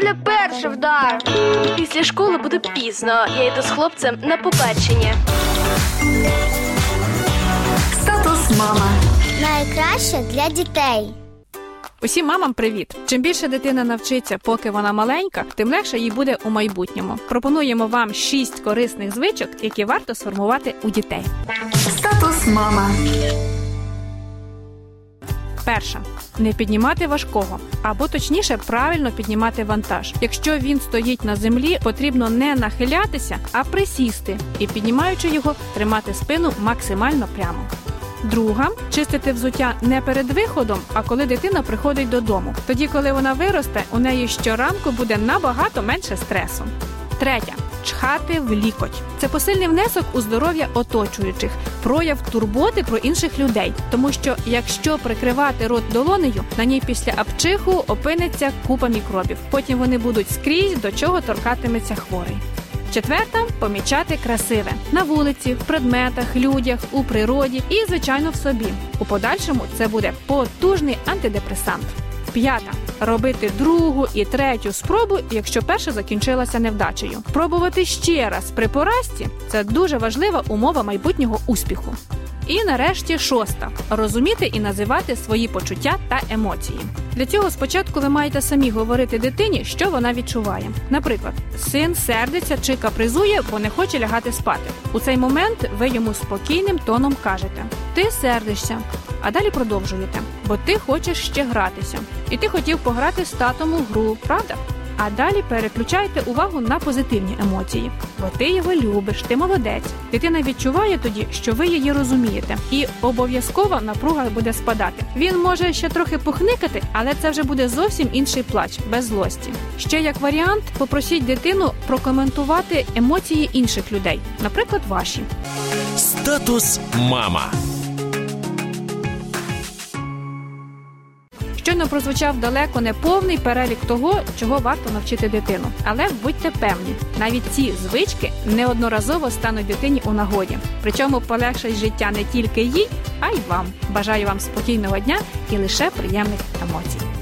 Коля перший вдар. Після школи буде пізно. Я йду з хлопцем на побачення. Статус мама. Найкраще для дітей. Усім мамам привіт! Чим більше дитина навчиться, поки вона маленька, тим легше їй буде у майбутньому. Пропонуємо вам шість корисних звичок, які варто сформувати у дітей. Статус мама. Перша не піднімати важкого, або точніше, правильно піднімати вантаж. Якщо він стоїть на землі, потрібно не нахилятися, а присісти і, піднімаючи його, тримати спину максимально прямо. Друга чистити взуття не перед виходом, а коли дитина приходить додому. Тоді, коли вона виросте, у неї щоранку буде набагато менше стресу. Третя чхати в лікоть. Це посильний внесок у здоров'я оточуючих, прояв турботи про інших людей. Тому що якщо прикривати рот долонею, на ній після апчиху опиниться купа мікробів. Потім вони будуть скрізь, до чого торкатиметься хворий. Четверта помічати красиве на вулиці, в предметах, людях, у природі і, звичайно, в собі. У подальшому це буде потужний антидепресант. П'ята робити другу і третю спробу, якщо перша закінчилася невдачею. Пробувати ще раз при поразці це дуже важлива умова майбутнього успіху. І нарешті шоста розуміти і називати свої почуття та емоції. Для цього спочатку ви маєте самі говорити дитині, що вона відчуває. Наприклад, син сердиться чи капризує, бо не хоче лягати спати. У цей момент ви йому спокійним тоном кажете: Ти сердишся, а далі продовжуєте, бо ти хочеш ще гратися. І ти хотів пограти з татом у гру, правда? А далі переключайте увагу на позитивні емоції, бо ти його любиш, ти молодець. Дитина відчуває тоді, що ви її розумієте, і обов'язково напруга буде спадати. Він може ще трохи похникати, але це вже буде зовсім інший плач, без злості. Ще як варіант, попросіть дитину прокоментувати емоції інших людей, наприклад, ваші. Статус мама. Щойно прозвучав далеко не повний перелік того, чого варто навчити дитину. Але будьте певні, навіть ці звички неодноразово стануть дитині у нагоді. Причому полегшать життя не тільки їй, а й вам. Бажаю вам спокійного дня і лише приємних емоцій.